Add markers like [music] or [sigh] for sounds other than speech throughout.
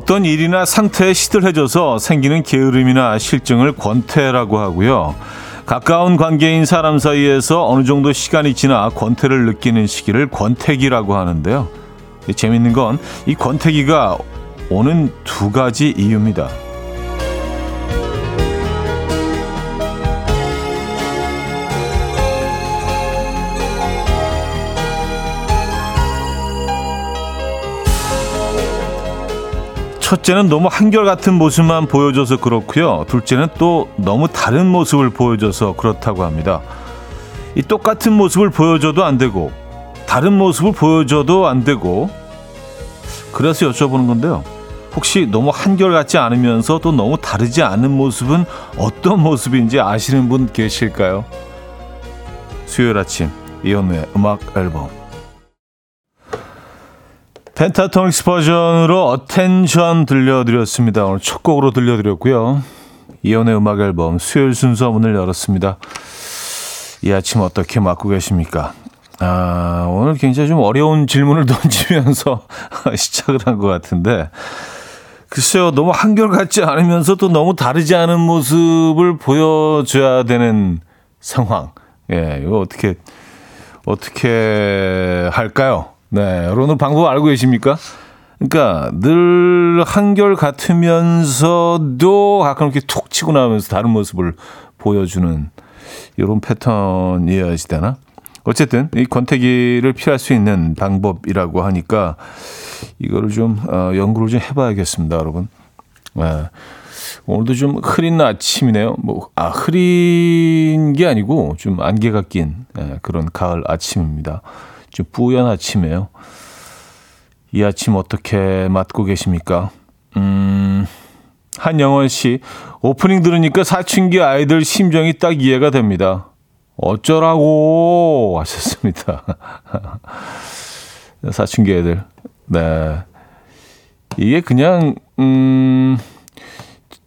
어떤 일이나 상태에 시들해져서 생기는 게으름이나 실증을 권태라고 하고요. 가까운 관계인 사람 사이에서 어느 정도 시간이 지나 권태를 느끼는 시기를 권태기라고 하는데요. 재밌는 건 이 권태기가 오는 두 가지 이유입니다. 첫째는 너무 한결같은 모습만 보여줘서 그렇고요. 둘째는 또 너무 다른 모습을 보여줘서 그렇다고 합니다. 이 똑같은 모습을 보여줘도 안 되고 다른 모습을 보여줘도 안 되고 그래서 여쭤보는 건데요. 혹시 너무 한결같지 않으면서 또 너무 다르지 않은 모습은 어떤 모습인지 아시는 분 계실까요? 수요일 아침 이연우의 음악 앨범 펜타토닉스 버전으로 Attention 들려드렸습니다. 오늘 첫 곡으로 들려드렸고요. 이현우의 음악 앨범 수요일 순서 문을 열었습니다. 이 아침 어떻게 맞고 계십니까? 아, 오늘 굉장히 좀 어려운 질문을 [laughs] 던지면서 [laughs] 시작을 한 것 같은데, 글쎄요, 너무 한결같지 않으면서 또 너무 다르지 않은 모습을 보여줘야 되는 상황. 예, 이거 어떻게, 어떻게 할까요? 네, 여러분 방법 알고 계십니까? 그러니까 늘 한결 같으면서도 가끔 이렇게 툭 치고 나오면서 다른 모습을 보여주는 이런 패턴이어야지 되나? 어쨌든 이 권태기를 피할 수 있는 방법이라고 하니까 이거를 좀 어, 연구를 좀 해봐야겠습니다, 여러분. 네. 오늘도 좀 흐린 아침이네요. 뭐, 아, 흐린 게 아니고 좀 안개가 낀 네, 그런 가을 아침입니다. 좀 뿌연 아침이에요. 이 아침 어떻게 맞고 계십니까? 음, 한영원 씨, 오프닝 들으니까 사춘기 아이들 심정이 딱 이해가 됩니다. 어쩌라고 하셨습니다. [laughs] 사춘기 애들. 네. 이게 그냥, 음,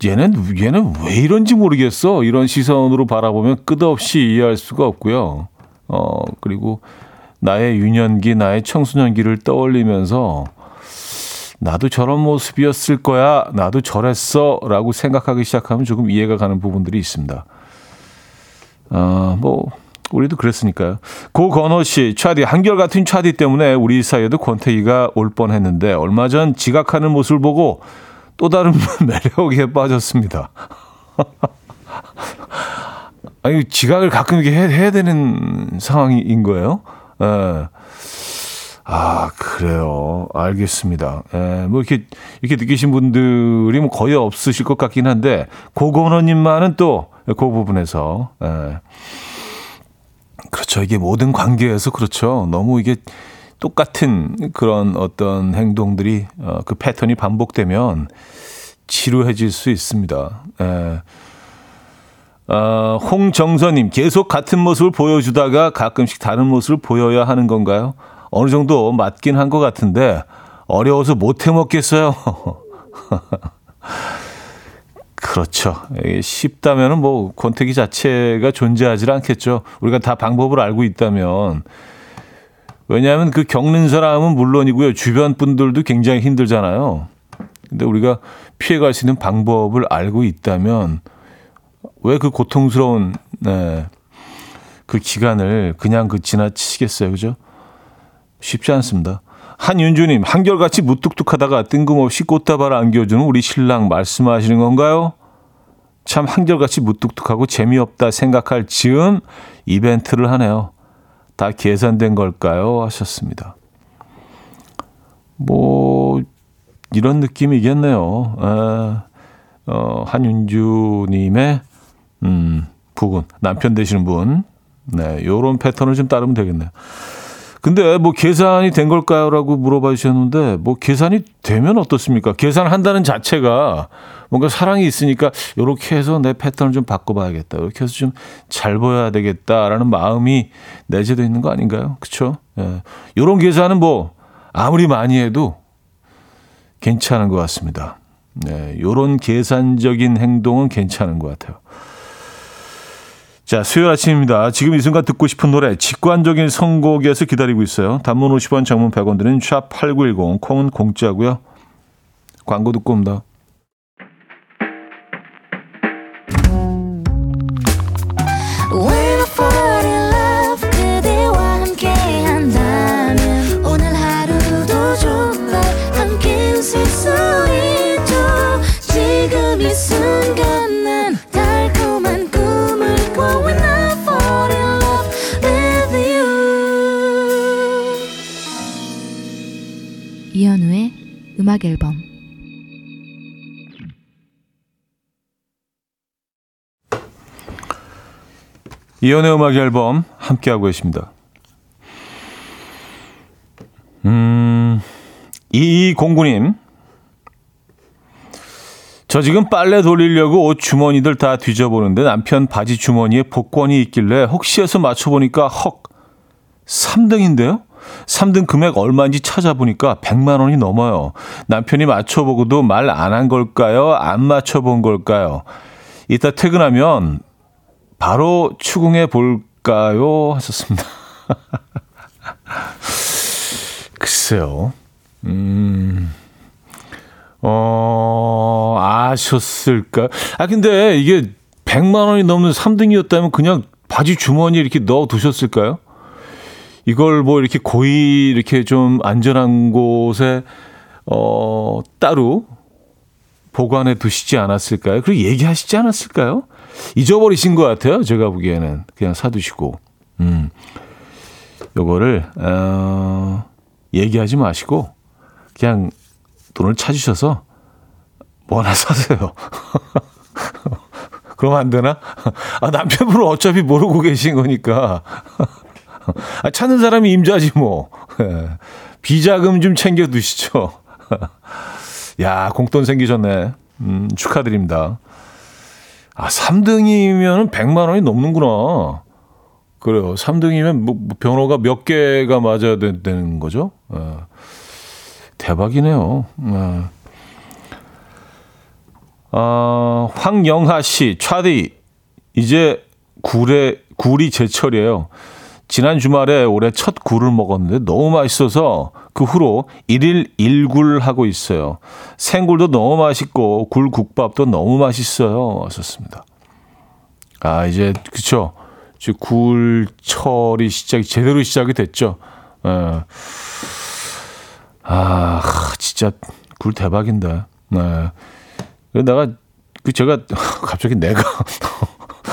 얘는, 얘는 왜 이런지 모르겠어. 이런 시선으로 바라보면 끝없이 이해할 수가 없고요. 어, 그리고 나의 유년기, 나의 청소년기를 떠올리면서 나도 저런 모습이었을 거야. 나도 저랬어. 라고 생각하기 시작하면 조금 이해가 가는 부분들이 있습니다. 어, 뭐, 우리도 그랬으니까요. 고건호 씨, 차디, 한결같은 차디 때문에 우리 사이에도 권태기가 올 뻔 했는데 얼마 전 지각하는 모습을 보고 또 다른 [laughs] 매력에 빠졌습니다. [laughs] 아니, 지각을 가끔 이렇게 해야 되는 상황인 거예요? 예. 아, 그래요. 알겠습니다. 예, 뭐 이렇게, 이렇게 느끼신 분들이 뭐 거의 없으실 것 같긴 한데, 고건호님만은 또 그 부분에서, 예. 그렇죠. 이게 모든 관계에서 그렇죠. 너무 이게 똑같은 그런 어떤 행동들이, 어, 그 패턴이 반복되면 지루해질 수 있습니다. 예. 어, 홍정선님, 계속 같은 모습을 보여주다가 가끔씩 다른 모습을 보여야 하는 건가요? 어느 정도 맞긴 한 것 같은데, 어려워서 못 해 먹겠어요. [laughs] 그렇죠. 쉽다면은 뭐 권태기 자체가 존재하지 않겠죠. 우리가 다 방법을 알고 있다면. 왜냐하면 그 겪는 사람은 물론이고요. 주변 분들도 굉장히 힘들잖아요. 근데 우리가 피해갈 수 있는 방법을 알고 있다면 왜 그 고통스러운 네, 그 기간을 그냥 그 지나치겠어요, 그죠? 쉽지 않습니다. 한윤주님, 한결같이 무뚝뚝하다가 뜬금없이 꽃다발 안겨주는 우리 신랑 말씀하시는 건가요? 참 한결같이 무뚝뚝하고 재미없다 생각할 즈음 이벤트를 하네요. 다 계산된 걸까요? 하셨습니다. 뭐, 이런 느낌이겠네요. 아, 어, 한윤주님의 음, 부군. 남편 되시는 분. 네, 요런 패턴을 좀 따르면 되겠네요. 근데 뭐 계산이 된 걸까요? 라고 물어봐 주셨는데 뭐 계산이 되면 어떻습니까? 계산한다는 자체가 뭔가 사랑이 있으니까 요렇게 해서 내 패턴을 좀 바꿔봐야겠다. 이렇게 해서 좀 잘 보여야 되겠다라는 마음이 내재되어 있는 거 아닌가요? 그쵸? 예. 요런 계산은 뭐 아무리 많이 해도 괜찮은 것 같습니다. 네, 요런 계산적인 행동은 괜찮은 것 같아요. 자, 수요일 아침입니다. 지금 이 순간 듣고 싶은 노래 직관적인 선곡에서 기다리고 있어요. 단문 50원, 장문 100원 드는 샵8910, 콩은 공짜고요. 광고 듣고 옵니다. 음악 앨범 이연의 음악 앨범 함께하고 계십니다. 음, 2209님. 저 지금 빨래 돌리려고 옷 주머니들 다 뒤져보는데 남편 바지 주머니에 복권이 있길래 혹시 해서 맞춰보니까 헉, 3등인데요? 3등 금액 얼마인지 찾아보니까 100만 원이 넘어요. 남편이 맞춰보고도 말 안 한 걸까요? 안 맞춰본 걸까요? 이따 퇴근하면 바로 추궁해 볼까요? 하셨습니다. [laughs] 글쎄요. 음, 어, 아셨을까? 아, 근데 이게 100만 원이 넘는 3등이었다면 그냥 바지 주머니에 이렇게 넣어 두셨을까요? 이걸 뭐 이렇게 고의 이렇게 좀 안전한 곳에 어 따로 보관해 두시지 않았을까요? 그리고 얘기하시지 않았을까요? 잊어버리신 것 같아요. 제가 보기에는 그냥 사두시고 음 요거를 어 얘기하지 마시고 그냥 돈을 찾으셔서 뭐 하나 [laughs] 사세요. 그럼 안 되나? 아, 남편분은 어차피 모르고 계신 거니까. 아, 찾는 사람이 임자지 뭐. 예. 비자금 좀 챙겨 두시죠. [laughs] 야, 공돈 생기셨네. 음, 축하드립니다. 아, 3등이면 100만 원이 넘는구나. 그래요. 3등이면 뭐, 뭐 변호가 몇 개가 맞아야 되, 는 거죠? 어. 대박이네요. 어. 아, 황영하 씨, 차디, 이제 굴에, 굴이 제철이에요. 지난 주말에 올해 첫 굴을 먹었는데 너무 맛있어서 그 후로 1일 1굴 하고 있어요. 생굴도 너무 맛있고 굴국밥도 너무 맛있어요. 왔었습니다. 아, 이제 그쵸. 이제 굴철이 시작이 제대로 시작이 됐죠. 예. 아, 진짜 굴 대박인데. 네. 내가 그 제가 [laughs] 갑자기 내가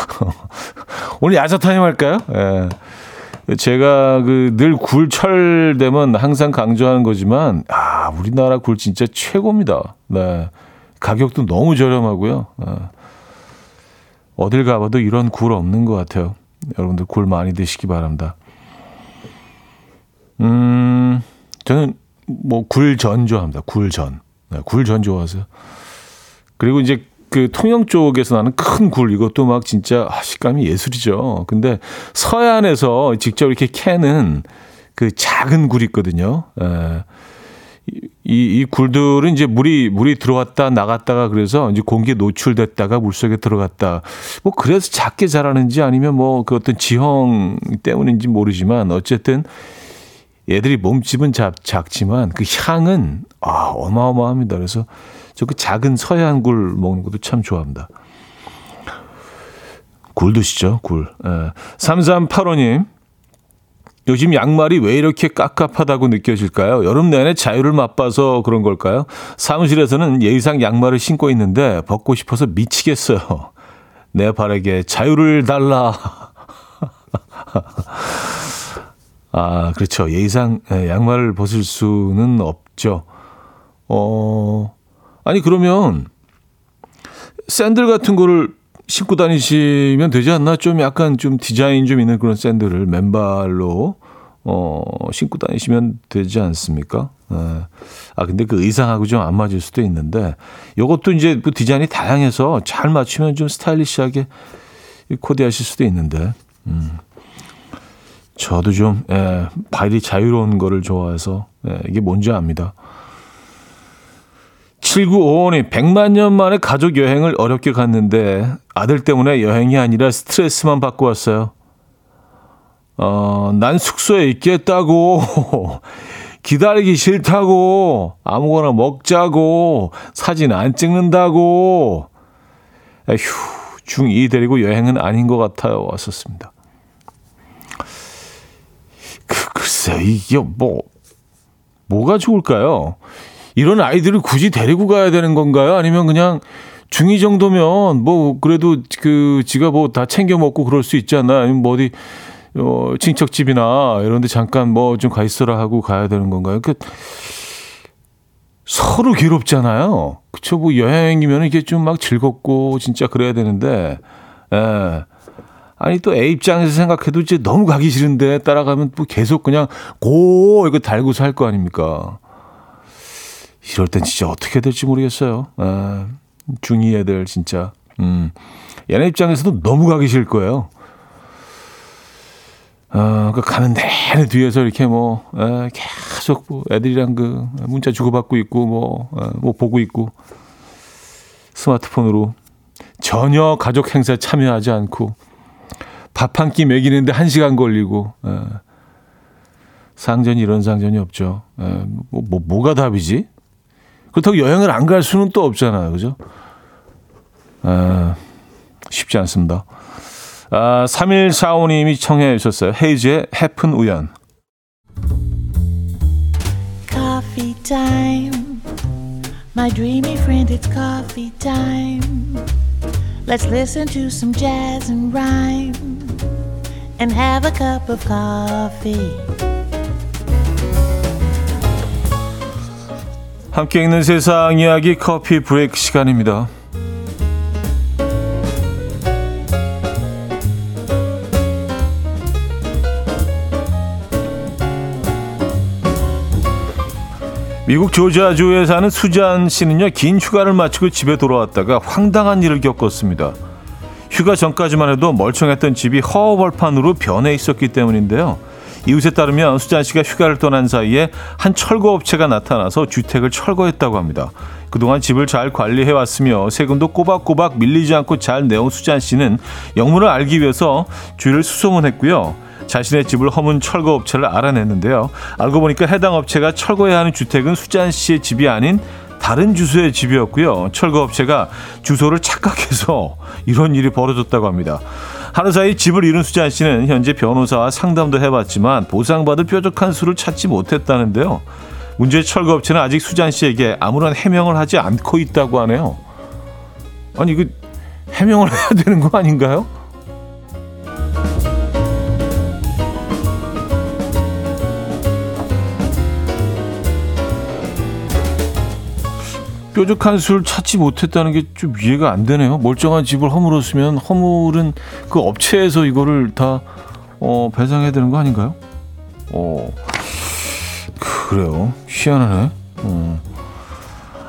[laughs] 오늘 야자 타임 할까요? 예. 제가 그 늘 굴철 되면 항상 강조하는 거지만 아 우리나라 굴 진짜 최고입니다. 네 가격도 너무 저렴하고요. 네. 어딜 가봐도 이런 굴 없는 것 같아요. 여러분들 굴 많이 드시기 바랍니다. 음 저는 뭐 굴전 좋아합니다. 굴전 네, 굴전 좋아하세요. 그리고 이제 그 통영 쪽에서 나는 큰 굴 이것도 막 진짜 아, 식감이 예술이죠. 근데 서해안에서 직접 이렇게 캐는 그 작은 굴이 있거든요. 에. 예. 이, 이 굴들은 이제 물이, 물이 들어왔다 나갔다가 그래서 이제 공기에 노출됐다가 물 속에 들어갔다. 뭐 그래서 작게 자라는지 아니면 뭐 그 어떤 지형 때문인지 모르지만 어쨌든 얘들이 몸집은 작, 작지만 그 향은 아, 어마어마합니다. 그래서 저 그 작은 서해안 굴 먹는 것도 참 좋아합니다. 굴 드시죠, 굴. 예. 3385님. 요즘 양말이 왜 이렇게 깝깝하다고 느껴질까요? 여름 내내 자유를 맛봐서 그런 걸까요? 사무실에서는 예의상 양말을 신고 있는데 벗고 싶어서 미치겠어요. 내 발에게 자유를 달라. [laughs] 아, 그렇죠. 예의상 예, 양말을 벗을 수는 없죠. 어, 아니 그러면 샌들 같은 거를 신고 다니시면 되지 않나? 좀 약간 좀 디자인 좀 있는 그런 샌들을 맨발로 어 신고 다니시면 되지 않습니까? 네. 아 근데 그 의상하고 좀 안 맞을 수도 있는데 이것도 이제 그 디자인이 다양해서 잘 맞추면 좀 스타일리시하게 코디하실 수도 있는데 음. 저도 좀 예, 발이 자유로운 거를 좋아해서 예, 이게 뭔지 압니다. 7955님, 100만 년 만에 가족 여행을 어렵게 갔는데 아들 때문에 여행이 아니라 스트레스만 받고 왔어요. 어, 난 숙소에 있겠다고. [laughs] 기다리기 싫다고, 아무거나 먹자고, 사진 안 찍는다고. 에휴, 중2 데리고 여행은 아닌 것 같아요. 왔었습니다. 그, 글쎄, 이게 뭐, 뭐가 좋을까요? 이런 아이들을 굳이 데리고 가야 되는 건가요? 아니면 그냥 중2 정도면 뭐 그래도 그 지가 뭐 다 챙겨 먹고 그럴 수 않나? 아니면 뭐 어디 어 친척 집이나 이런 데 잠깐 뭐 좀 가 있어라 하고 가야 되는 건가요? 그 서로 괴롭잖아요. 그쵸? 뭐 여행이면 이게 좀 막 즐겁고 진짜 그래야 되는데, 예. 아니 또 A 입장에서 생각해도 이제 너무 가기 싫은데 따라가면 뭐 계속 그냥 고 이거 달고 살 거 아닙니까? 이럴 땐 진짜 어떻게 될지 모르겠어요. 아, 중2 애들 진짜. 음. 얘네 입장에서도 너무 가기 싫을 거예요. 어, 그 가면 내내 뒤에서 이렇게 뭐, 에, 계속 뭐 애들이랑 그 문자 주고받고 있고 뭐, 에, 뭐 보고 있고 스마트폰으로 전혀 가족 행사에 참여하지 않고 밥 한 끼 먹이는데 한 시간 걸리고, 에, 상전이 이런 상전이 없죠. 에, 뭐, 뭐, 뭐가 답이지? 그렇다고 여행을 안 갈 수는 또 없잖아요. 그죠? 아, 쉽지 않습니다. 아, 3145님이 청해 주셨어요. 헤이즈의 해픈 우연. Coffee time. My dreamy friend, it's coffee time. Let's listen to some jazz and rhyme and have a cup of coffee. 함께 있는 세상 이야기 커피 브레이크 시간입니다. 미국 조지아주에 사는 수잔 씨는요, 긴 휴가를 마치고 집에 돌아왔다가 황당한 일을 겪었습니다. 휴가 전까지만 해도 멀쩡했던 집이 허허벌판으로 변해 있었기 때문인데요. 이웃에 따르면 수잔 씨가 휴가를 떠난 사이에 한 철거 업체가 나타나서 주택을 철거했다고 합니다. 그동안 집을 잘 관리해 왔으며 세금도 꼬박꼬박 밀리지 않고 잘 내온 수잔 씨는 영문을 알기 위해서 주를 수소문했고요. 자신의 집을 허문 철거 업체를 알아냈는데요. 알고 보니까 해당 업체가 철거해야 하는 주택은 수잔 씨의 집이 아닌 다른 주소의 집이었고요. 철거 업체가 주소를 착각해서 이런 일이 벌어졌다고 합니다. 하루 사이 집을 잃은 수잔 씨는 현재 변호사와 상담도 해봤지만 보상받을 뾰족한 수를 찾지 못했다는데요. 문제의 철거 업체는 아직 수잔 씨에게 아무런 해명을 하지 않고 있다고 하네요. 아니 그 해명을 해야 되는 거 아닌가요? 뾰족한 수를 찾지 못했다는 게 좀 이해가 안 되네요. 멀쩡한 집을 허물었으면 허물은 그 업체에서 이거를 다 어, 배상해야 되는 거 아닌가요? 어, 그래요. 희한하네. 어.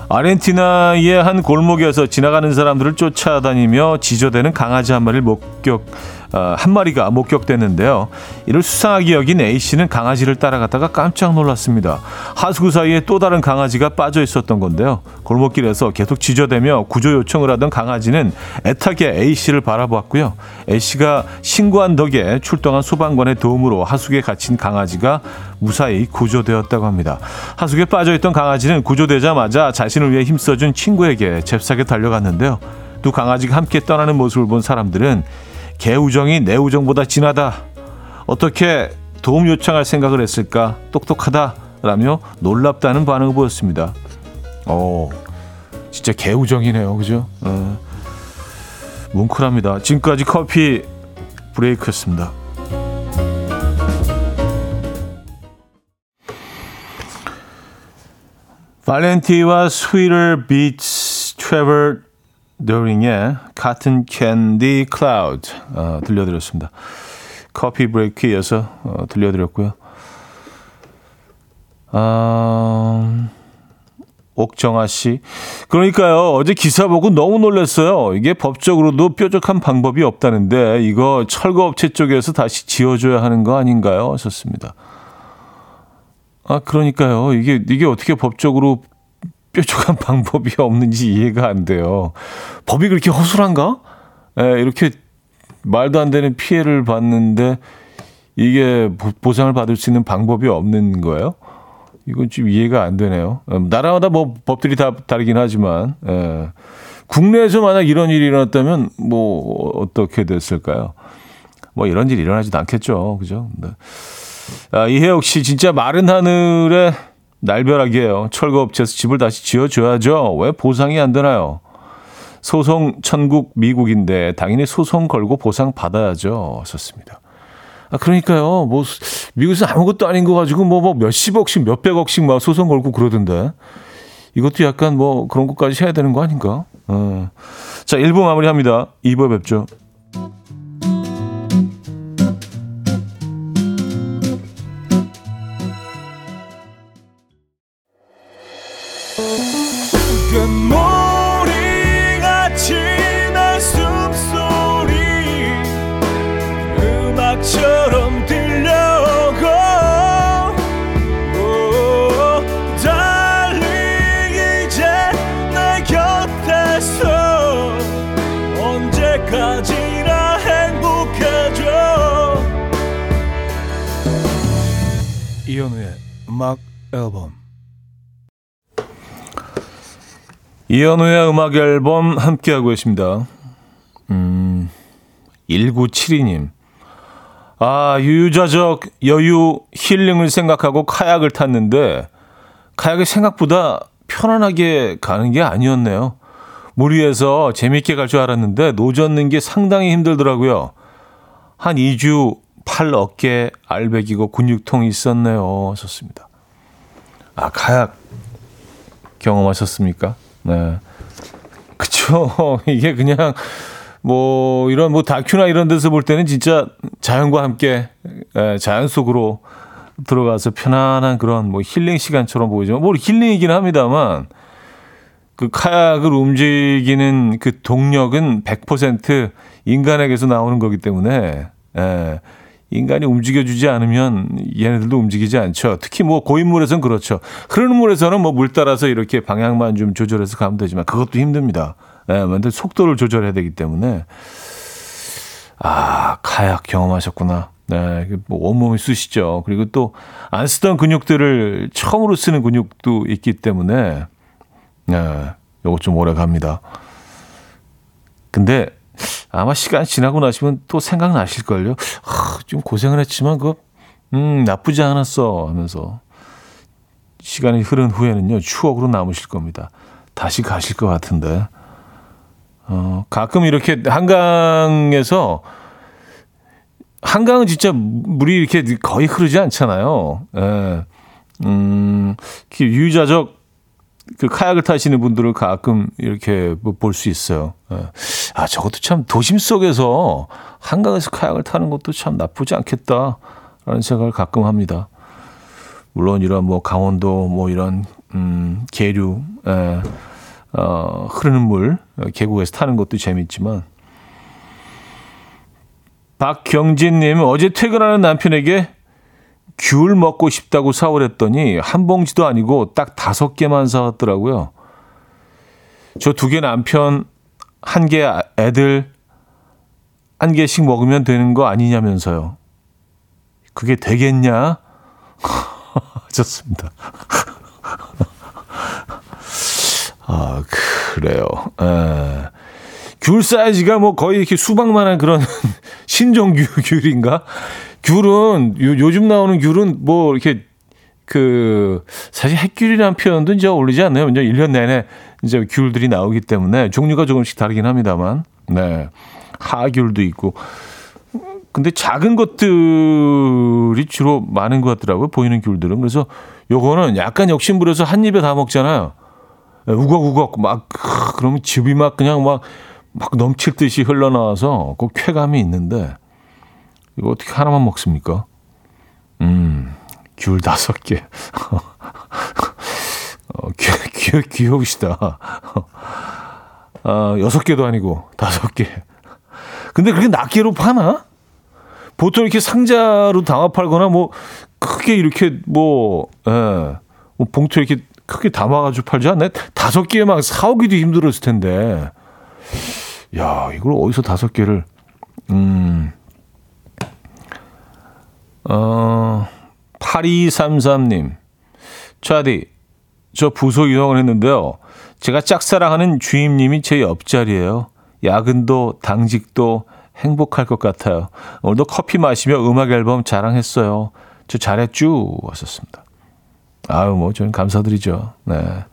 아르헨티나의 한 골목에서 지나가는 사람들을 쫓아다니며 지저대는 강아지 한 마리를 목격 어, 한 마리가 목격됐는데요. 이를 수상하게 여긴 A 씨는 강아지를 따라갔다가 깜짝 놀랐습니다. 하수구 사이에 또 다른 강아지가 빠져 있었던 건데요. 골목길에서 계속 지저대며 구조 요청을 하던 강아지는 애타게 A 씨를 바라보았고요. A 씨가 신고한 덕에 출동한 소방관의 도움으로 하수구에 갇힌 강아지가 무사히 구조되었다고 합니다. 하수구에 빠져 있던 강아지는 구조되자마자 자신을 위해 힘써준 친구에게 잽싸게 달려갔는데요. 두 강아지가 함께 떠나는 모습을 본 사람들은 개우정이 내 우정보다 진하다. 어떻게 도움 요청할 생각을 했을까? 똑똑하다라며 놀랍다는 반응을 보였습니다. 어, 진짜 개우정이네요, 그죠? 어, 뭉클합니다. 지금까지 커피 브레이크였습니다. 발렌티와 스위터 비츠 트레버 더링의 Cotton Candy Cloud 어, 들려드렸습니다. 커피 브레이크 이어서 어, 들려드렸고요. 아, 옥정아 씨. 그러니까요. 어제 기사 보고 너무 놀랐어요. 이게 법적으로도 뾰족한 방법이 없다는데 이거 철거업체 쪽에서 다시 지어줘야 하는 거 아닌가요? 하셨습니다. 아, 그러니까요. 이게, 이게 어떻게 법적으로 뾰족한 [laughs] 방법이 없는지 이해가 안 돼요. 법이 그렇게 허술한가? 예, 이렇게 말도 안 되는 피해를 봤는데 이게 보상을 받을 수 있는 방법이 없는 거예요? 이건 좀 이해가 안 되네요. 음, 나라마다 뭐 법들이 다 다르긴 하지만, 예. 국내에서 만약 이런 일이 일어났다면 뭐 어떻게 됐을까요? 뭐 이런 일이 일어나지도 않겠죠. 그죠? 네. 아, 이해옥 씨 진짜 마른 하늘에 날벼락이에요. 철거업체에서 집을 다시 지어줘야죠. 왜 보상이 안 되나요? 소송 천국 미국인데 당연히 소송 걸고 보상 받아야죠. 썼습니다. 아, 그러니까요. 뭐, 미국에서 아무것도 아닌 거 가지고 뭐, 뭐 몇십억씩, 몇백억씩 막 소송 걸고 그러던데. 이것도 약간 뭐 그런 것까지 해야 되는 거 아닌가? 어. 자, 1부 마무리 합니다. 2부에 뵙죠. 앨범 이현우의 음악 앨범 함께하고 계십니다. 음, 1972님. 아, 유유자적 여유 힐링을 생각하고 카약을 탔는데 카약이 생각보다 편안하게 가는 게 아니었네요. 물 위에서 재밌게 갈 줄 알았는데 노젓는 게 상당히 힘들더라고요. 한 2주 팔, 어깨, 알배기고 근육통이 있었네요. 좋습니다. 아, 카약 경험하셨습니까? 네. 그쵸. [laughs] 이게 그냥 뭐 이런 뭐 다큐나 이런 데서 볼 때는 진짜 자연과 함께 예, 자연 속으로 들어가서 편안한 그런 뭐 힐링 시간처럼 보이지만 뭐 힐링이긴 합니다만 그 카약을 움직이는 그 동력은 100% 인간에게서 나오는 거기 때문에 예. 인간이 움직여주지 않으면 얘네들도 움직이지 않죠. 특히 뭐 고인물에서는 그렇죠. 흐르는 물에서는 뭐 물 따라서 이렇게 방향만 좀 조절해서 가면 되지만 그것도 힘듭니다. 예, 근데 속도를 조절해야 되기 때문에 아 카약 경험하셨구나. 네, 뭐 온몸이 쑤시죠. 그리고 또 안 쓰던 근육들을 처음으로 쓰는 근육도 있기 때문에 네, 요거 좀 오래 갑니다. 근데 아마 시간 지나고 나시면 또 생각나실걸요. 아, 좀 고생을 했지만 그 음, 나쁘지 않았어 하면서 시간이 흐른 후에는요 추억으로 남으실 겁니다. 다시 가실 것 같은데. 어, 가끔 이렇게 한강에서 한강은 진짜 물이 이렇게 거의 흐르지 않잖아요. 예. 음, 유자적 그 카약을 타시는 분들을 가끔 이렇게 뭐 볼수 있어요. 예. 아, 저것도 참 도심 속에서 한강에서 카약을 타는 것도 참 나쁘지 않겠다라는 생각을 가끔 합니다. 물론 이런 뭐 강원도 뭐 이런 음, 계류, 에, 예, 어, 흐르는 물 계곡에서 타는 것도 재밌지만 박경진님 어제 퇴근하는 남편에게 귤 먹고 싶다고 사오를 했더니 한 봉지도 아니고 딱 다섯 개만 사왔더라고요. 저 두 개 남편, 한 개 애들, 한 개씩 먹으면 되는 거 아니냐면서요. 그게 되겠냐? [laughs] 좋습니다. [laughs] 아, 그래요. 에. 귤 사이즈가 뭐 거의 이렇게 수박만한 그런 [laughs] 신종 귤인가? 귤은 요, 요즘 나오는 귤은 뭐 이렇게 그 사실 핵귤이라는 표현도 이제 어울리지 않나요? 이제 1년 내내 이제 귤들이 나오기 때문에 종류가 조금씩 다르긴 합니다만. 네. 하귤도 있고. 근데 작은 것들이 주로 많은 것 같더라고요. 보이는 귤들은. 그래서 요거는 약간 욕심 부려서 한 입에 다 먹잖아요. 네, 우걱우걱 막 그러면 즙이 막 그냥 막 막 넘칠 듯이 흘러나와서 그 쾌감이 있는데 이거 어떻게 하나만 먹습니까? 음, 귤 다섯 개. [laughs] 어, 귀, 귀, 귀여우시다. 아, 여섯 개도 아니고 다섯 개. 근데 그게 낱개로 파나? 보통 이렇게 상자로 담아 팔거나 뭐 크게 이렇게 뭐, 예, 뭐 봉투 이렇게 크게 담아가지고 팔지 않나? 다섯 개 막 사오기도 힘들었을 텐데. 야, 이걸 어디서 다섯 개를, 음, 어, 8233님. 차디, 저 부서 이동을 했는데요. 제가 짝사랑하는 주임님이 제 옆자리예요. 야근도 당직도 행복할 것 같아요. 오늘도 커피 마시며 음악 앨범 자랑했어요. 저 잘했쥬 왔었습니다. 아유 뭐 저는 감사드리죠. 네.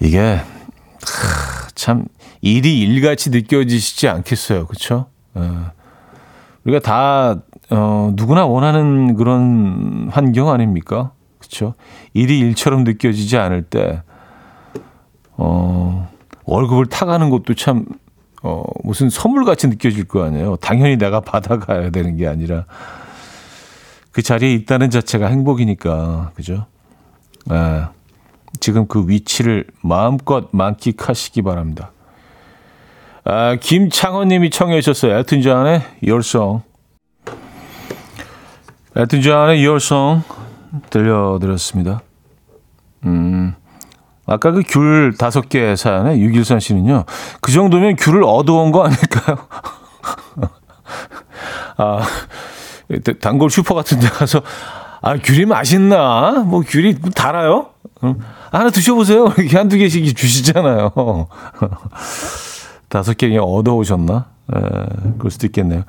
이게 참 일이 일같이 느껴지시지 않겠어요, 그렇죠? 우리가 다 어, 누구나 원하는 그런 환경 아닙니까? 그렇죠? 일이 일처럼 느껴지지 않을 때 어, 월급을 타가는 것도 참 어, 무슨 선물 같이 느껴질 거 아니에요. 당연히 내가 받아가야 되는 게 아니라 그 자리에 있다는 자체가 행복이니까 그죠? 예. 지금 그 위치를 마음껏 만끽하시기 바랍니다. 아, 김창헌님이 청해 주셨어요. 엘튼 존의 Your Song. 엘튼 존의 Your 들려드렸습니다. 음, 아까 그 귤 다섯 개 사연에 유길선 씨는요. 그 정도면 귤을 얻어온 거 아닐까요? [laughs] 아, 단골 슈퍼 같은 데 가서 아, 귤이 맛있나? 뭐 귤이 달아요? 하나 드셔보세요. [laughs] 이렇게 한두 개씩 주시잖아요. [laughs] 다섯 개 그냥 얻어오셨나? 에, 그럴 수도 있겠네요.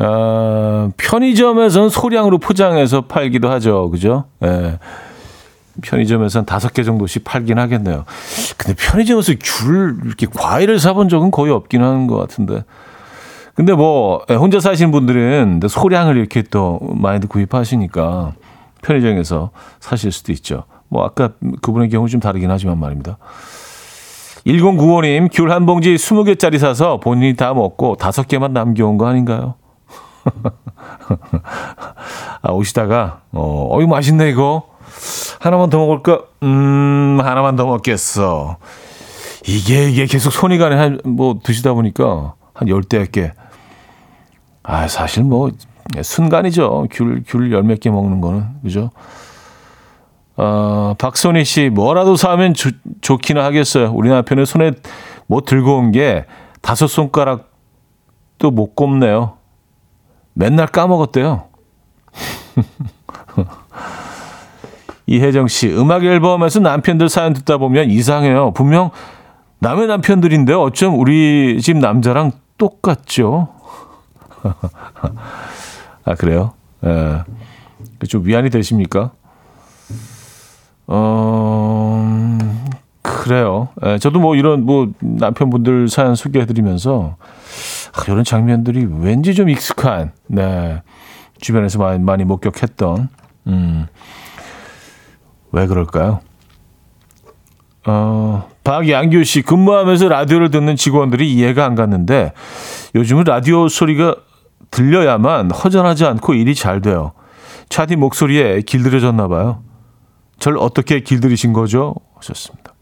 아, 편의점에서는 소량으로 포장해서 팔기도 하죠. 그죠? 예. 편의점에서는 다섯 개 정도씩 팔긴 하겠네요. 근데 편의점에서 귤, 이렇게 과일을 사본 적은 거의 없긴 하는 것 같은데. 근데 뭐, 예, 혼자 사시는 분들은 소량을 이렇게 또 많이들 구입하시니까 편의점에서 사실 수도 있죠. 뭐, 아까 그분의 경우 좀 다르긴 하지만 말입니다. 1095님, 귤 한 봉지 20개짜리 사서 본인이 다 먹고 5개만 남겨온 거 아닌가요? [laughs] 아, 오시다가, 어, 어이, 맛있네, 이거. 하나만 더 먹을까? 음, 하나만 더 먹겠어. 이게, 이게 계속 손이 가네. 한, 뭐, 드시다 보니까 한 열대 개. 아, 사실 뭐, 순간이죠. 귤, 귤 열 몇 개 먹는 거는. 그죠? 어, 박선희 씨, 뭐라도 사면 조, 좋기는 하겠어요. 우리 남편은 손에 뭐 들고 온 게 다섯 손가락도 못 꼽네요. 맨날 까먹었대요. [laughs] 이혜정 씨, 음악 앨범에서 남편들 사연 듣다 보면 이상해요. 분명 남의 남편들인데 어쩜 우리 집 남자랑 똑같죠? [laughs] 아, 그래요? 예. 좀 위안이 되십니까? 어, 그래요. 예, 저도 뭐 이런 뭐 남편분들 사연 소개해드리면서 아, 이런 장면들이 왠지 좀 익숙한, 네. 주변에서 많이, 많이 목격했던, 음, 왜 그럴까요? 어, 박양규 씨, 근무하면서 라디오를 듣는 직원들이 이해가 안 갔는데 요즘은 라디오 소리가 들려야만 허전하지 않고 일이 잘 돼요. 차디 목소리에 길들여졌나 봐요. 절 어떻게 길들이신 거죠? 하셨습니다.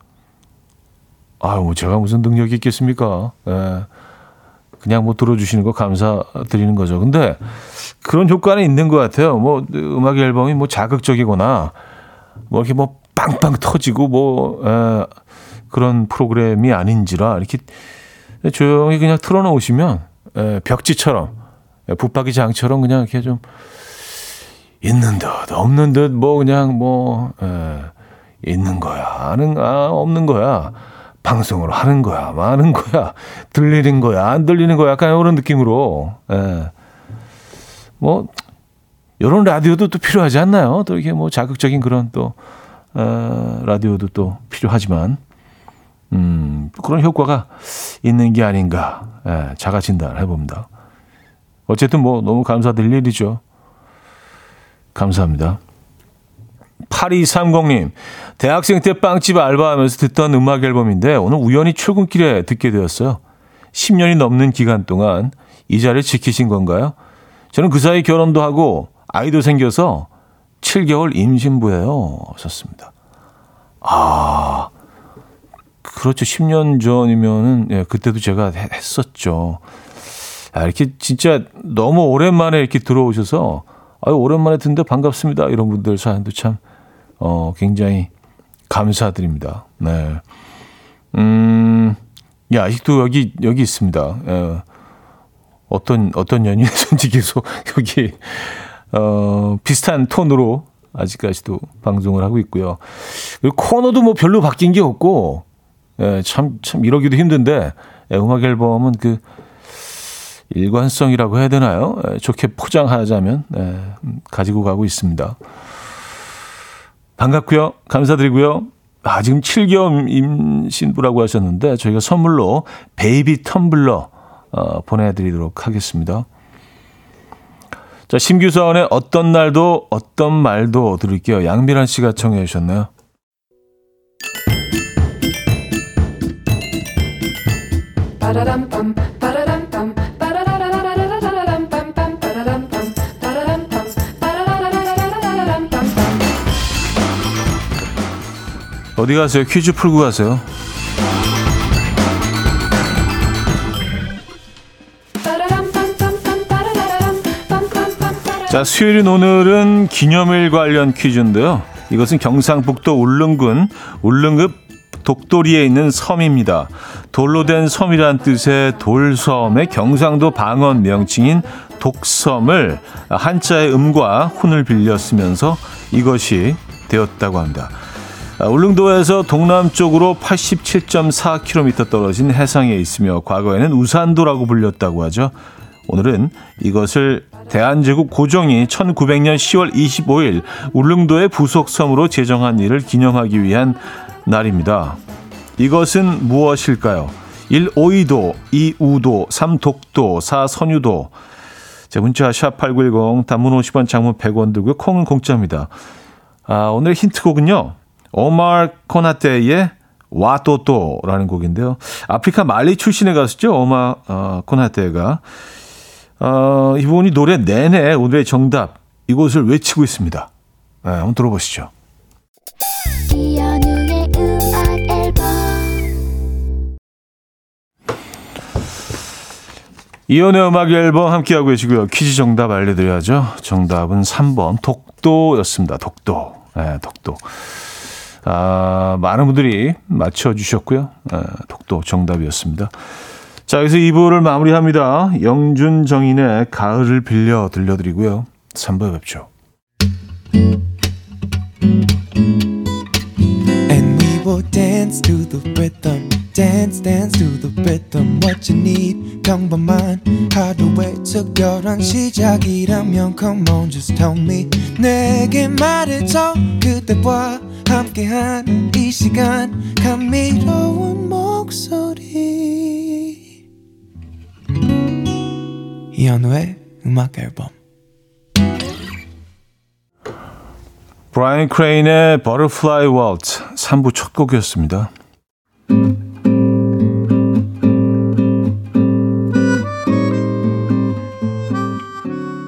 아유, 뭐 제가 무슨 능력이 있겠습니까? 예. 그냥 뭐 들어주시는 거 감사드리는 거죠. 근데 그런 효과는 있는 것 같아요. 뭐 음악 앨범이 뭐 자극적이거나 뭐 이렇게 뭐 빵빵 터지고 뭐 에, 그런 프로그램이 아닌지라 이렇게 조용히 그냥 틀어놓으시면 에, 벽지처럼 에, 붙박이 장처럼 그냥 이렇게 좀 있는 듯 없는 듯 뭐 그냥 뭐 에, 있는 거야 아는 아 없는 거야 방송으로 하는 거야 많은 거야 [laughs] 들리는 거야 안 들리는 거야 약간 이런 느낌으로 에, 뭐 이런 라디오도 또 필요하지 않나요? 또 이게 뭐 자극적인 그런 또 어, 라디오도 또 필요하지만 음, 그런 효과가 있는 게 아닌가 예, 자가 진단을 해봅니다. 어쨌든 뭐 너무 감사드릴 일이죠. 감사합니다. 8230님, 대학생 때 빵집 알바하면서 듣던 음악 앨범인데 오늘 우연히 출근길에 듣게 되었어요. 10년이 넘는 기간 동안 이 자리를 지키신 건가요? 저는 그 사이 결혼도 하고 아이도 생겨서 7개월 임신부예요. 썼습니다. 아, 그렇죠. 10년 전이면은, 예, 그때도 제가 했었죠. 아, 이렇게 진짜 너무 오랜만에 이렇게 들어오셔서, 아유, 오랜만에 듣는데 반갑습니다. 이런 분들 사연도 참, 어, 굉장히 감사드립니다. 네. 음, 야, 아직도 여기, 여기 있습니다. 예. 어떤, 어떤 연인이든지 [laughs] 계속 여기 어, 비슷한 톤으로 아직까지도 방송을 하고 있고요. 그리고 코너도 뭐 별로 바뀐 게 없고, 예, 참, 참 이러기도 힘든데, 예, 음악 앨범은 그, 일관성이라고 해야 되나요? 예, 좋게 포장하자면, 예, 음, 가지고 가고 있습니다. 반갑고요. 감사드리고요. 아, 지금 7개월 임신부라고 하셨는데, 저희가 선물로 베이비 텀블러, 어, 보내드리도록 하겠습니다. 자, 심규사원의 어떤 날도 어떤 말도 들을게요. 양미란 씨가 청해 주셨나요? 어디 가세요? 퀴즈 풀고 가세요. 자, 수요일인 오늘은 기념일 관련 퀴즈인데요. 이것은 경상북도 울릉군 울릉읍 독도리에 있는 섬입니다. 돌로 된 섬이란 뜻의 돌섬의 경상도 방언 명칭인 독섬을 한자의 음과 훈을 빌려 쓰면서 이것이 되었다고 합니다. 울릉도에서 동남쪽으로 87.4km 떨어진 해상에 있으며 과거에는 우산도라고 불렸다고 하죠. 오늘은 이것을 대한제국 고정이 1900년 10월 25일 울릉도의 부속섬으로 제정한 일을 기념하기 위한 날입니다. 이것은 무엇일까요? 1. 오이도, 2. 우도, 3. 독도, 4. 선유도. 제 문자 샵8910 단문 50원 장문 100원 들고요. 콩은 공짜입니다. 아, 오늘 힌트곡은요. 오마르 코나테의 와또또라는 곡인데요. 아프리카 말리 출신의 가수죠. 오마 어, 코나테가 어, 이분이 노래 내내 오늘의 정답 이곳을 외치고 있습니다. 네, 한번 들어보시죠. 이연의 음악 앨범 함께하고 계시고요. 퀴즈 정답 알려드려야죠. 정답은 3번 독도였습니다. 독도. 네, 독도. 아, 많은 분들이 맞춰주셨고요. 네, 독도 정답이었습니다. 자, 여기서 2부를 마무리합니다. 영준 정인의 가을을 빌려 들려드리고요. 3부에 뵙죠. And we will dance to the rhythm. Dance dance to the rhythm what you need 평범한 하루의 특별한 시작이라면 come on just tell me 내게 말해줘 그대와 함께한 이 시간 감미로운 목소리 이현우의 음악 앨범 브라이언 크레인의 Butterfly Waltz 3부 첫 곡이었습니다.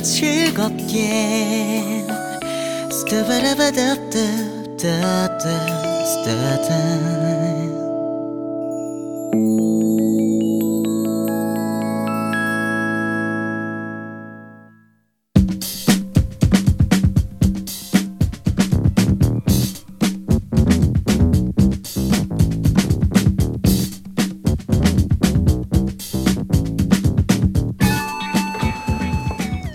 즐겁게. 스타바라바답답답답 스타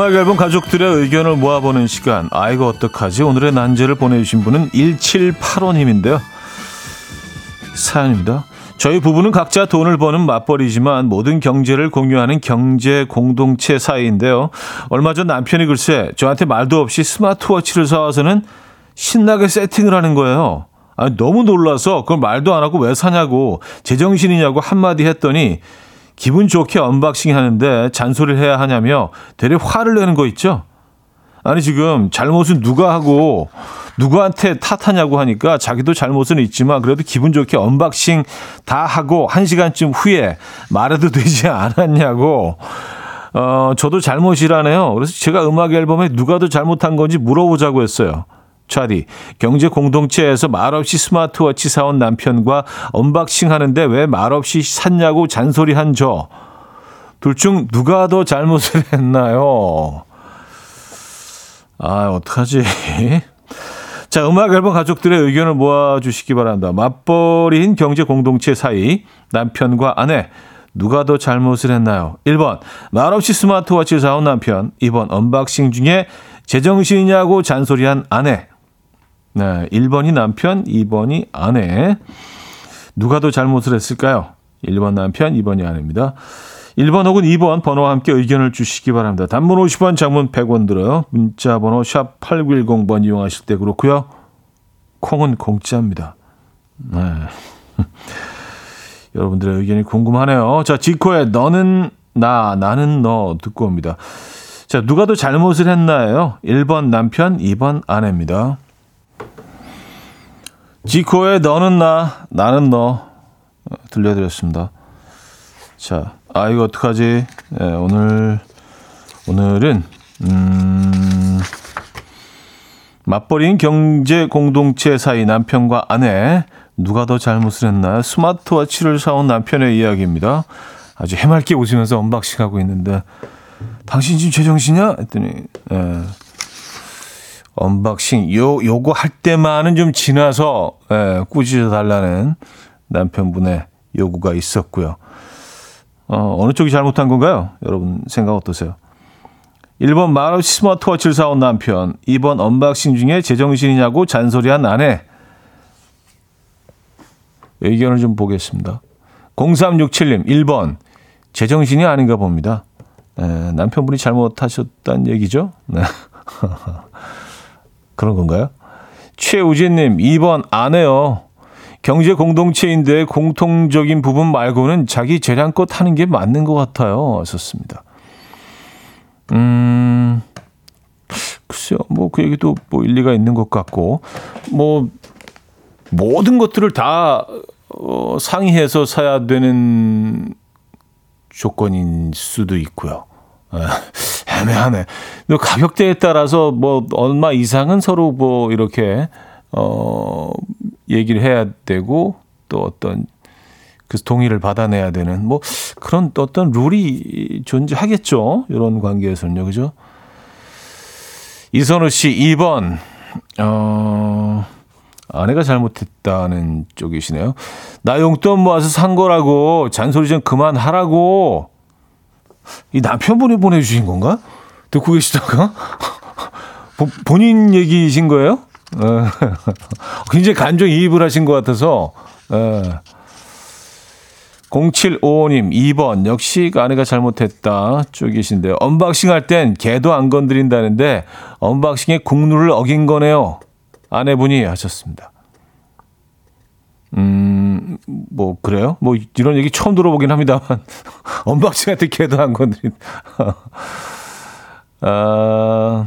자, 음악 앨범 가족들의 의견을 모아보는 시간. 아, 이거 어떡하지? 오늘의 난제를 보내주신 분은 1785님인데요. 사연입니다. 저희 부부는 각자 돈을 버는 맞벌이지만 모든 경제를 공유하는 경제 공동체 사이인데요. 얼마 전 남편이 글쎄 저한테 말도 없이 스마트워치를 사와서는 신나게 세팅을 하는 거예요. 아니, 너무 놀라서 그걸 말도 안 하고 왜 사냐고 제정신이냐고 한마디 했더니 기분 좋게 언박싱 하는데 잔소리를 해야 하냐며 되레 화를 내는 거 있죠? 아니, 지금 잘못은 누가 하고 누구한테 탓하냐고 하니까 자기도 잘못은 있지만 그래도 기분 좋게 언박싱 다 하고 한 시간쯤 후에 말해도 [laughs] 되지 않았냐고. 어, 저도 잘못이라네요. 그래서 제가 음악 앨범에 누가 더 잘못한 건지 물어보자고 했어요. 차디, 경제 공동체에서 말없이 스마트워치 사온 남편과 언박싱 하는데 왜 말없이 샀냐고 잔소리한 저. 둘 중 누가 더 잘못을 [laughs] 했나요? 아, 어떡하지? [laughs] 자, 음악 앨범 가족들의 의견을 모아주시기 바랍니다. 맞벌이인 경제 공동체 사이 남편과 아내 누가 더 잘못을 했나요? 1번 말없이 스마트워치 사온 남편 2번 언박싱 중에 제정신이냐고 잔소리한 아내 네, 1번이 남편, 2번이 아내. 누가 더 잘못을 했을까요? 1번 남편, 2번이 아내입니다. 1번 혹은 2번 번호와 함께 의견을 주시기 바랍니다. 단문 50원, 장문 100원 들어요. 문자 번호 샵 8910번 이용하실 때 그렇고요. 콩은 공짜입니다. 네. [laughs] 여러분들의 의견이 궁금하네요. 자, 지코의 너는 나, 나는 너 듣고 옵니다. 자, 누가 더 잘못을 했나요? 1번 남편, 2번 아내입니다. 지코의 너는 나, 나는 너 들려드렸습니다. 자, 아 이거 어떡하지? 네, 오늘 오늘은 음, 맞벌이인 경제 공동체 사이 남편과 아내 누가 더 잘못을 했나? 스마트워치를 사온 남편의 이야기입니다. 아주 해맑게 웃으면서 언박싱하고 있는데 당신 지금 제정신이야? 했더니 예. 언박싱 요 요거 할 때만은 좀 지나서 예, 꾸짖어 달라는 남편분의 요구가 있었고요. 어, 어느 쪽이 잘못한 건가요? 여러분 생각 어떠세요? 1번 말없이 스마트워치를 사온 남편, 2번 언박싱 중에 제정신이냐고 잔소리한 아내. 의견을 좀 보겠습니다. 0367님, 1번. 제정신이 아닌가 봅니다. 에, 남편분이 잘못하셨다는 얘기죠? 네. [laughs] 그런 건가요? 최우진님, 2번 아내요. 경제 공동체인데 공통적인 부분 말고는 자기 재량껏 하는 게 맞는 것 같아요. 하셨습니다. 음, 글쎄요. 뭐 그 얘기도 뭐 일리가 있는 것 같고, 뭐 모든 것들을 다 어, 상의해서 사야 되는 조건인 수도 있고요. 예, 애매하네. 가격대에 따라서 뭐 얼마 이상은 서로 뭐 이렇게 어 얘기를 해야 되고 또 어떤 그 동의를 받아내야 되는 뭐 그런 어떤 룰이 존재하겠죠. 이런 관계에서는요. 그죠? 이선우 씨 2번 어 아내가 잘못했다는 쪽이시네요. 나 용돈 모아서 산 거라고 잔소리 좀 그만하라고 이 남편분이 보내주신 건가? 듣고 계시다가 본인 얘기이신 거예요? 어. 굉장히 감정이입을 하신 것 같아서. 0755님, 어. 2번. 역시 아내가 잘못했다. 쪽이신데. 언박싱 할 땐 개도 안 건드린다는데, 언박싱의 국룰을 어긴 거네요. 아내분이 하셨습니다. 음, 뭐, 그래요? 뭐, 이런 얘기 처음 들어보긴 합니다만, 언박싱할 때 개도 안 건대. 아,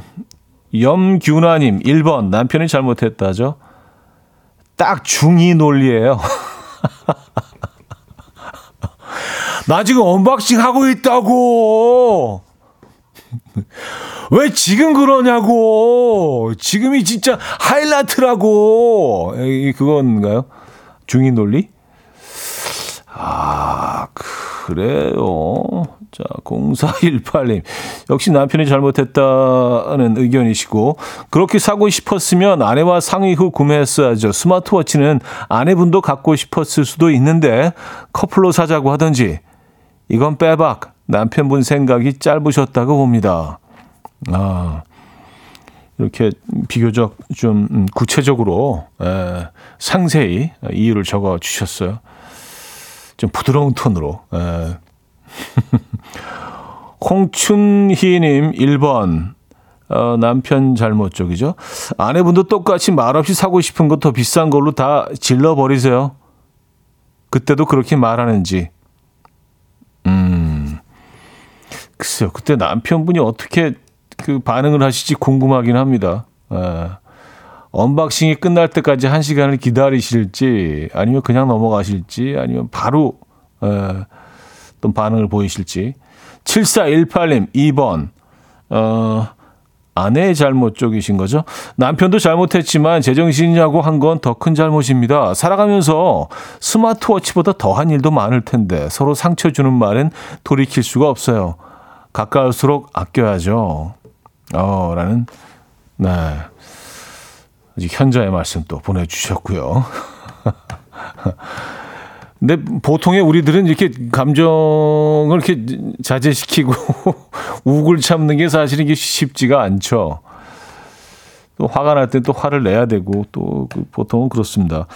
염규나님, 1번. 남편이 잘못했다죠. 딱 중이 논리예요. [laughs] 나 지금 언박싱 하고 있다고! [laughs] 왜 지금 그러냐고! 지금이 진짜 하이라이트라고! 그건가요? 중인 논리? 아, 그래요. 자, 0418님. 역시 남편이 잘못했다는 의견이시고, 그렇게 사고 싶었으면 아내와 상의 후 구매했어야죠. 스마트워치는 아내분도 갖고 싶었을 수도 있는데, 커플로 사자고 하던지, 이건 빼박. 남편분 생각이 짧으셨다고 봅니다. 아, 이렇게 비교적 좀 음, 구체적으로 에, 상세히 이유를 적어 주셨어요. 좀 부드러운 톤으로. 에. [laughs] 홍춘희님 1번 어, 남편 잘못 쪽이죠. 아내분도 똑같이 말없이 사고 싶은 거 더 비싼 걸로 다 질러 버리세요. 그때도 그렇게 말하는지. 음, 글쎄요. 그때 남편분이 어떻게 그 반응을 하실지 궁금하긴 합니다. 에. 언박싱이 끝날 때까지 한 시간을 기다리실지 아니면 그냥 넘어가실지 아니면 바로 에, 어떤 반응을 보이실지 7418님 2번 어, 아내의 잘못 쪽이신 거죠. 남편도 잘못했지만 제정신이냐고 한 건 더 큰 잘못입니다. 살아가면서 스마트워치보다 더한 일도 많을 텐데 서로 상처 주는 말은 돌이킬 수가 없어요. 가까울수록 아껴야죠. 어, 라는, 네. 아직 현자의 말씀 또 보내주셨고요. [laughs] 근데 보통의 우리들은 이렇게 감정을 이렇게 자제시키고 [laughs] 욱을 참는 게 사실 이게 쉽지가 않죠. 또 화가 날때또 화를 내야 되고 또그 보통은 그렇습니다.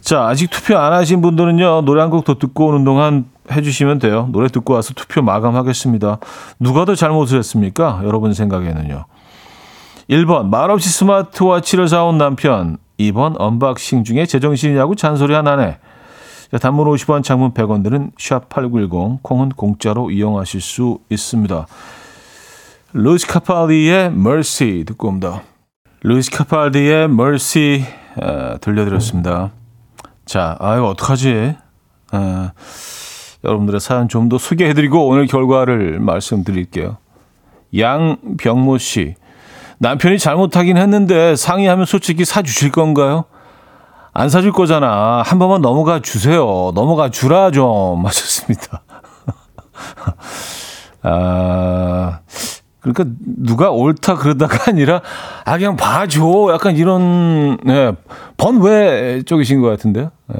자, 아직 투표 안 하신 분들은요, 노래 한 곡 더 듣고 오는 동안 해주시면 돼요. 노래 듣고 와서 투표 마감하겠습니다. 누가 더 잘못을 했습니까? 여러분 생각에는요. 1번, 말없이 스마트워치를 사온 남편. 2번, 언박싱 중에 제정신이냐고 잔소리한 아내. 단문 50원, 장문 100원 드는 샵8910, 콩은 공짜로 이용하실 수 있습니다. 루이스 카팔디의 Mercy 듣고 옵니다. 루이스 카팔디의 Mercy 어, 들려드렸습니다. 자, 아유 어떡하지? 어, 여러분들의 사연 좀 더 소개해드리고 오늘 결과를 말씀드릴게요. 양병모 씨. 남편이 잘못하긴 했는데 상의하면 솔직히 사주실 건가요? 안 사줄 거잖아. 한 번만 넘어가 주세요. 넘어가 주라 좀 하셨습니다. [laughs] 아, 그러니까 누가 옳다 그러다가 [laughs] 아니라 아 그냥 봐줘. 약간 이런 네, 번외 쪽이신 것 같은데요. 네.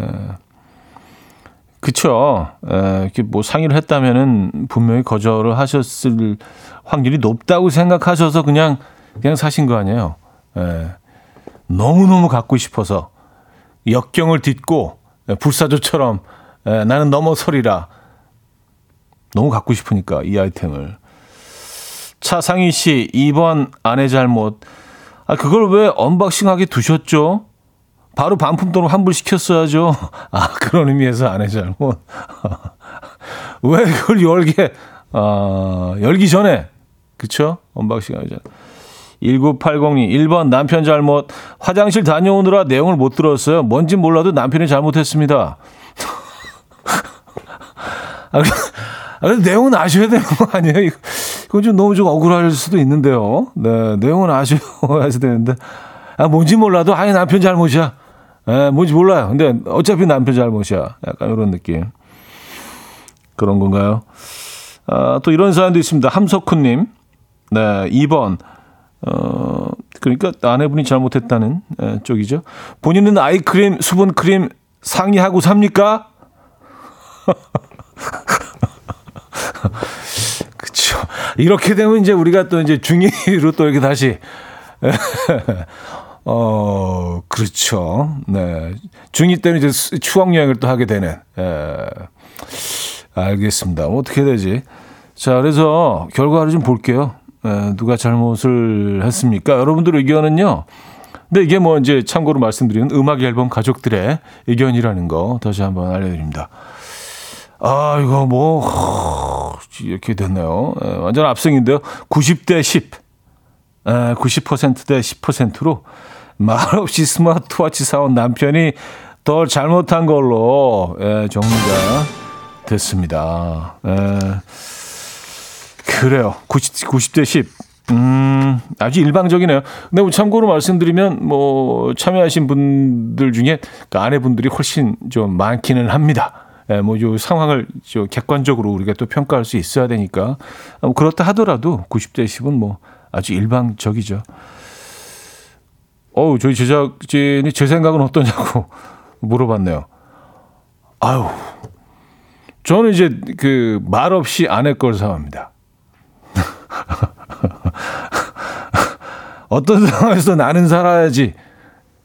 그쵸. 에, 이렇게 뭐 상의를 했다면은 분명히 거절을 하셨을 확률이 높다고 생각하셔서 그냥 그냥 사신 거 아니에요. 에, 너무 너무 갖고 싶어서 역경을 딛고 불사조처럼 나는 넘어서리라. 너무 갖고 싶으니까 이 아이템을. 차상희 씨 2번 아내 잘못. 아 그걸 왜 unboxing하게 두셨죠? 바로 반품돈으로 환불 시켰어야죠. [laughs] 아 그런 의미에서 아내 잘못. [laughs] 왜 그걸 열게 아 열기 전에 그쵸? unboxing 하기 전에. 1980님, 1번 남편 잘못. 화장실 다녀오느라 내용을 못 들었어요. 뭔진 몰라도 남편이 잘못했습니다. [laughs] 아, 아, 내용은 아셔야 되는 거 아니에요? 이건 좀 너무 좀 억울할 수도 있는데요. 네, 내용은 아셔야 되는데. 아, 뭔지 몰라도, 아예 남편 잘못이야. 예, 뭔지 몰라요. 근데 어차피 남편 잘못이야. 약간 이런 느낌. 그런 건가요? 아, 또 이런 사연도 있습니다. 함석훈님. 네, 2번. 어, 그러니까 아내분이 잘못했다는 에, 쪽이죠. 본인은 아이크림, 수분크림 상의하고 삽니까? [laughs] 이렇게 되면 이제 우리가 또 이제 중의로 또 이렇게 다시 [laughs] 어, 그렇죠. 네. 중2 때는 이제 추억 여행을 또 하게 되는. 에, 알겠습니다. 어떻게 되지? 자, 그래서 결과를 좀 볼게요. 누가 잘못을 했습니까? 여러분들 의견은요. 근데 이게 뭐 이제 참고로 말씀드리는 음악 앨범 가족들의 의견이라는 거 다시 한번 알려드립니다. 아, 이거 뭐, 이렇게 됐네요. 에, 완전 압승인데요. 90대 10. 에, 90%대 10%로 말없이 스마트워치 사온 남편이 더 잘못한 걸로 에, 정리가 됐습니다. 에, 그래요. 90, 90대 10. 음, 아주 일방적이네요. 근데 뭐 참고로 말씀드리면, 뭐, 참여하신 분들 중에 그 아내분들이 훨씬 좀 많기는 합니다. 예, 뭐, 요 상황을 저 객관적으로 우리가 또 평가할 수 있어야 되니까. 뭐 그렇다 하더라도 90대 10은 뭐 아주 일방적이죠. 어우, 저희 제작진이 제 생각은 어떠냐고 [laughs] 물어봤네요. 아유, 저는 이제 그 말 없이 아내 걸 사합니다. [laughs] 어떤 상황에서 나는 살아야지.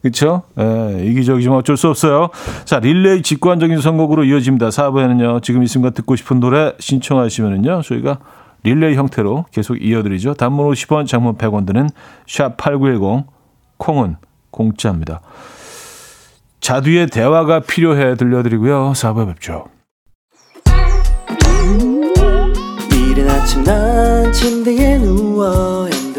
그쵸? 예, 이기적이지만 어쩔 수 없어요. 자, 릴레이 직관적인 선곡으로 이어집니다. 4부에는요, 지금 이 순간 듣고 싶은 노래 신청하시면은요, 저희가 릴레이 형태로 계속 이어드리죠. 단문 50원, 장문 100원 드는 샵 8910, 콩은 공짜입니다. 자두의 대화가 필요해 들려드리고요. 4부에 뵙죠. 이른 아침 난 침대에 누워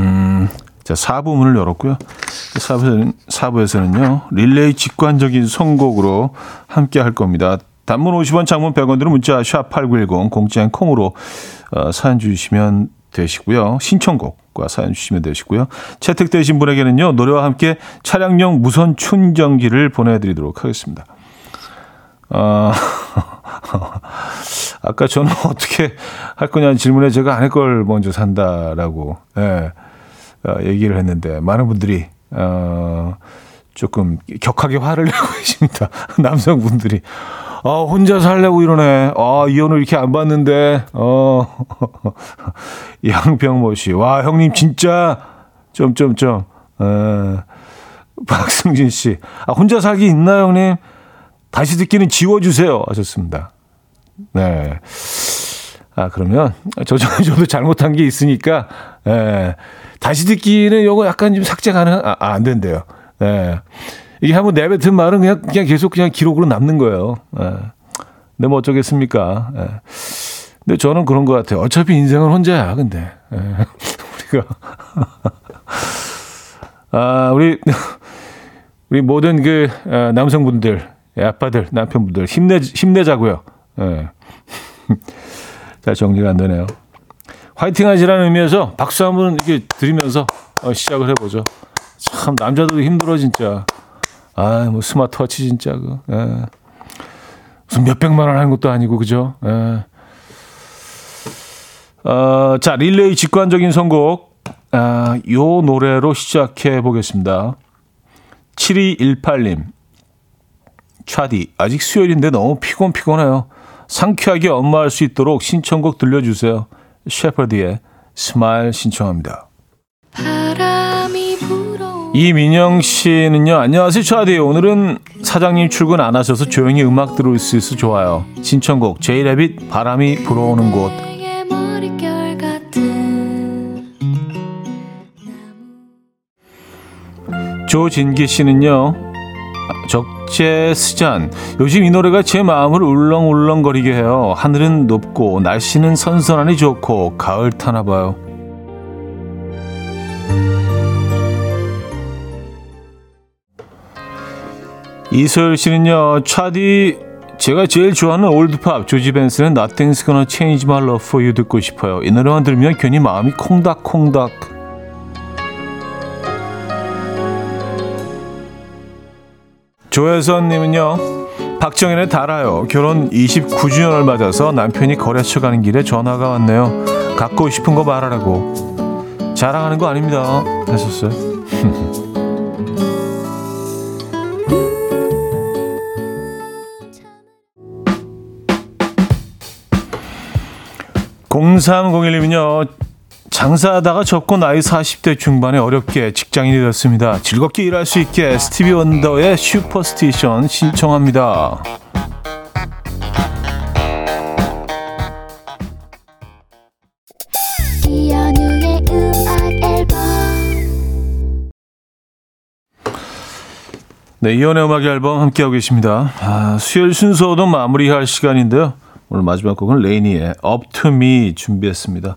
음, 자, 4부 문을 열었고요. 4부에서는, 4부에서는요, 릴레이 직관적인 선곡으로 함께 할 겁니다. 단문 50원, 장문 100원 들은 문자 샵8910 공짜인 콩으로 어, 사연 주시면 되시고요. 신청곡과 사연 주시면 되시고요. 채택되신 분에게는요, 노래와 함께 차량용 무선 충전기를 보내드리도록 하겠습니다. 어, [laughs] 아까 저는 어떻게 할 거냐는 질문에 제가 안 할 걸 먼저 산다라고 예, 어, 얘기를 했는데 많은 분들이 어, 조금 격하게 화를 [laughs] 내고 계십니다. [laughs] 남성분들이 아, 혼자 살려고 이러네. 아, 이혼을 이렇게 안 봤는데. 어. [laughs] 양병모 씨. 와, 형님 진짜 점점점. 어. 박승진 씨. 아, 혼자 살기 있나요, 형님? 다시 듣기는 지워주세요. 하셨습니다. 네. 아, 그러면, 저, 저, [laughs] 저도 잘못한 게 있으니까, 예. 다시 듣기는 요거 약간 좀 삭제 가능, 아, 아, 안 된대요. 예. 이게 한번 내뱉은 말은 그냥, 그냥 계속 그냥 기록으로 남는 거예요. 예. 근데 뭐 어쩌겠습니까. 예. 근데 저는 그런 것 같아요. 어차피 인생은 혼자야, 근데. 예. [laughs] 우리가. [laughs] 아, 우리, 우리 모든 그, 어, 남성분들, 예, 아빠들, 남편분들, 힘내, 힘내자고요. 예. 잘 정리가 안 되네요. 화이팅 하시라는 의미에서 박수 한번 이렇게 드리면서 어, 시작을 해보죠. 참, 남자도 힘들어, 진짜. 아, 뭐 스마트워치 진짜, 그. 예. 무슨 몇백만 원 하는 것도 아니고, 그죠? 예. 어, 자, 릴레이 직관적인 선곡. 아, 요 노래로 시작해 보겠습니다. 7218님. 차디, 아직 수요일인데 너무 피곤피곤해요. 상쾌하게 업무할 수 있도록 신청곡 들려주세요. 셰퍼드의 Smile 신청합니다. 이민영 씨는요, 안녕하세요, 차디. 오늘은 사장님 출근 안 하셔서 조용히 음악 들을 수 있어 좋아요. 신청곡, 제이레빗, 바람이 불어오는 곳. 조진기 씨는요, 적 재 스잔. 요즘 이 노래가 제 마음을 울렁울렁거리게 해요. 하늘은 높고, 날씨는 선선하니 좋고, 가을 타나 봐요. 이소열 씨는요, 차디, 제가 제일 좋아하는 올드팝, 조지 벤슨의 Nothing's Gonna Change My Love For You 듣고 싶어요. 이 노래만 들으면 괜히 마음이 콩닥콩닥. 조혜선님은요, 박정현의 달아요. 결혼 29주년을 맞아서 남편이 거래처 가는 길에 전화가 왔네요. 갖고 싶은 거 말하라고. 자랑하는 거 아닙니다. 하셨어요. [laughs] 공삼공일님은요 장사하다가 접고 나이 40대 중반에 어렵게 직장인이 됐습니다. 즐겁게 일할 수 있게 스티비 원더의 슈퍼스티션 신청합니다. 네, 이연의 음악 앨범 함께하고 계십니다. 아, 수요일 순서도 마무리할 시간인데요. 오늘 마지막 곡은 레이니의 Up to Me 준비했습니다.